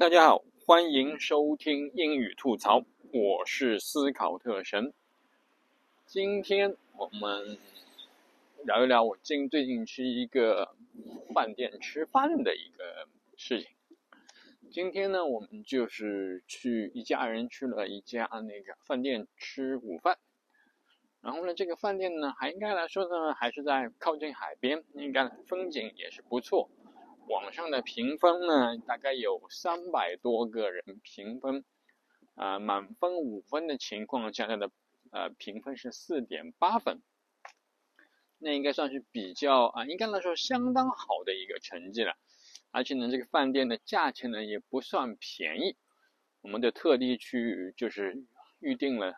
大家好，欢迎收听英语吐槽，我是思考特神。今天我们聊一聊我近最近去一个饭店吃饭的一个事情。今天呢，我们就是去一家人去了一家那个饭店吃午饭。然后呢，这个饭店呢，还应该来说呢，还是在靠近海边，应该风景也是不错。网上的评分呢，大概有三百多个人评分，啊，满分五分的情况下，它的呃评分是四点八分，那应该算是比较啊，应该来说相当好的一个成绩了。而且呢，这个饭店的价钱呢也不算便宜，我们就特地去就是预定了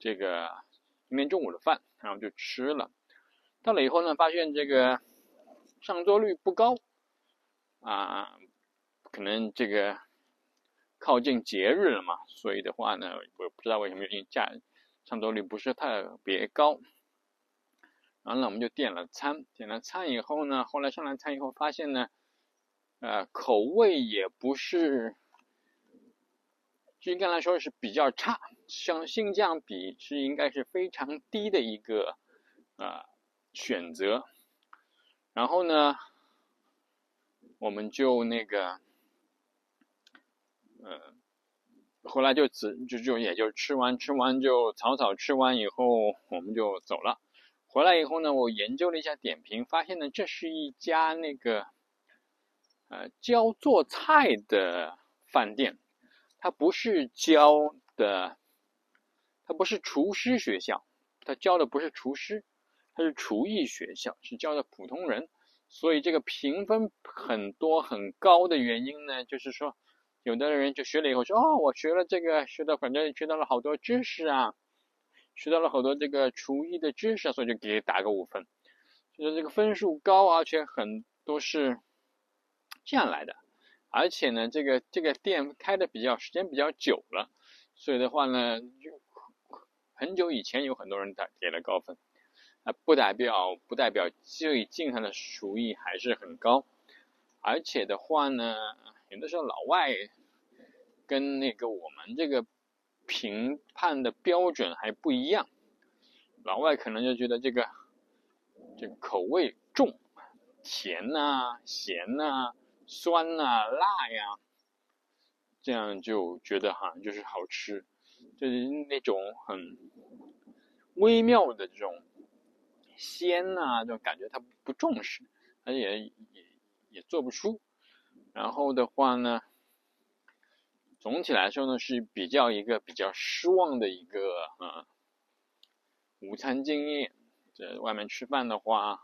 这个今天中午的饭，然后就吃了。到了以后呢，发现这个上座率不高。啊，可能这个靠近节日了嘛，所以的话呢，我不知道为什么价上座率不是特别高。然后呢，我们就点了餐，点了餐以后呢，后来上来餐以后发现呢，呃，口味也不是，应该来说是比较差，像性价比是应该是非常低的一个啊选择。然后呢？我们就那个，呃，后来就只就就也就吃完吃完就草草吃完以后我们就走了。回来以后呢，我研究了一下点评，发现呢这是一家那个，呃教做菜的饭店，它不是教的，它不是厨师学校，它教的不是厨师，它是厨艺学校，是教的普通人。所以这个评分很多很高的原因呢，就是说，有的人就学了以后说，哦，我学了这个，学到反正学到了好多知识啊，学到了好多这个厨艺的知识，所以就给打个五分，就是这个分数高，而且很多是这样来的，而且呢，这个这个店开的比较时间比较久了，所以的话呢，就很久以前有很多人打给了高分。不代表不代表最近他的厨艺还是很高，而且的话呢，有的时候老外跟那个我们这个评判的标准还不一样，老外可能就觉得这个这个口味重，甜呐、咸呐、酸呐、辣呀，这样就觉得哈就是好吃，就是那种很微妙的这种。鲜呐，就感觉他不重视，他也也也做不出。然后的话呢，总体来说呢是比较一个比较失望的一个啊午餐经验。在外面吃饭的话，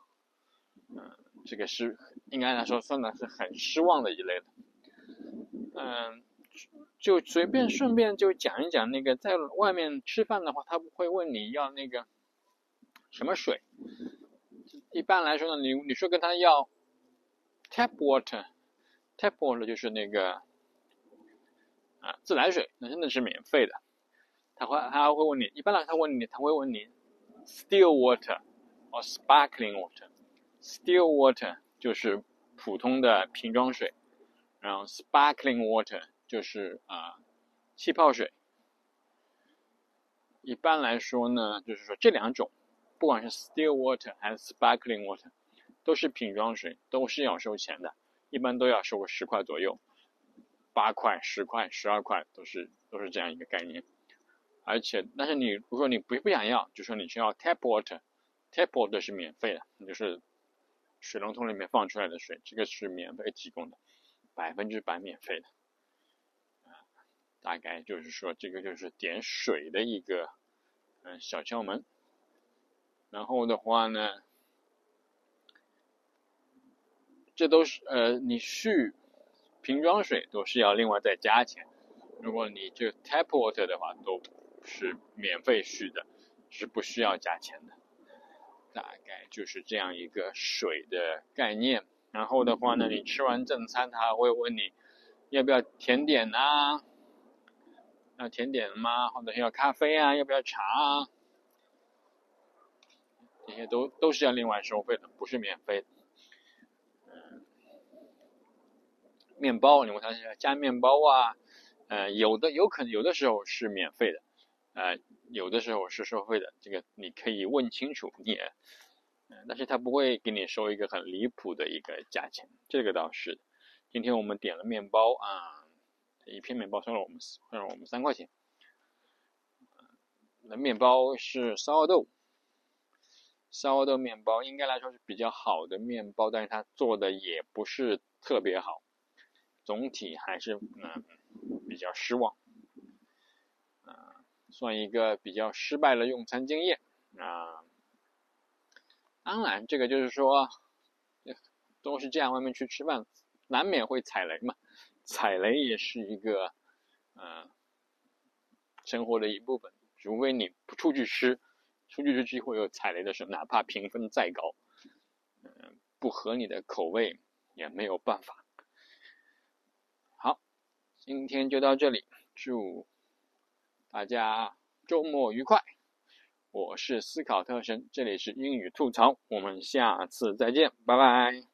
嗯，这个是应该来说算的是很失望的一类的。嗯，就随便顺便就讲一讲那个在外面吃饭的话，他不会问你要那个。什么水？一般来说呢，你你说跟他要 tap water，tap water 就是那个啊自来水，那真的是免费的。他会他会问你，一般来说他问你，他会问你 still water or sparkling water。still water 就是普通的瓶装水，然后 sparkling water 就是啊气泡水。一般来说呢，就是说这两种。不管是 still water 还是 sparkling water，都是瓶装水，都是要收钱的，一般都要收个十块左右，八块、十块、十二块都是都是这样一个概念。而且，但是你如果你不不想要，就说你需要 tap water，tap water 是免费的，就是水龙头里面放出来的水，这个是免费提供的，百分之百免费的。大概就是说，这个就是点水的一个嗯小窍门。然后的话呢，这都是呃，你续瓶装水都是要另外再加钱。如果你就 tap water 的话，都是免费续的，是不需要加钱的。大概就是这样一个水的概念。然后的话呢，你吃完正餐，他会问你要不要甜点啊？要甜点吗？或者要咖啡啊？要不要茶啊？这些都都是要另外收费的，不是免费的。嗯，面包，你问他加面包啊，呃，有的有可能有的时候是免费的，呃，有的时候是收费的，这个你可以问清楚，你，嗯但是他不会给你收一个很离谱的一个价钱，这个倒是。今天我们点了面包啊，一片面包收了我们收了我们三块钱，那面包是烧豆。烧的面包应该来说是比较好的面包，但是它做的也不是特别好，总体还是嗯比较失望，啊，算一个比较失败的用餐经验啊。当然，这个就是说都是这样，外面去吃饭难免会踩雷嘛，踩雷也是一个嗯生活的一部分，除非你不出去吃。出去之机会有踩雷的时候，哪怕评分再高，嗯，不合你的口味也没有办法。好，今天就到这里，祝大家周末愉快。我是思考特神，这里是英语吐槽，我们下次再见，拜拜。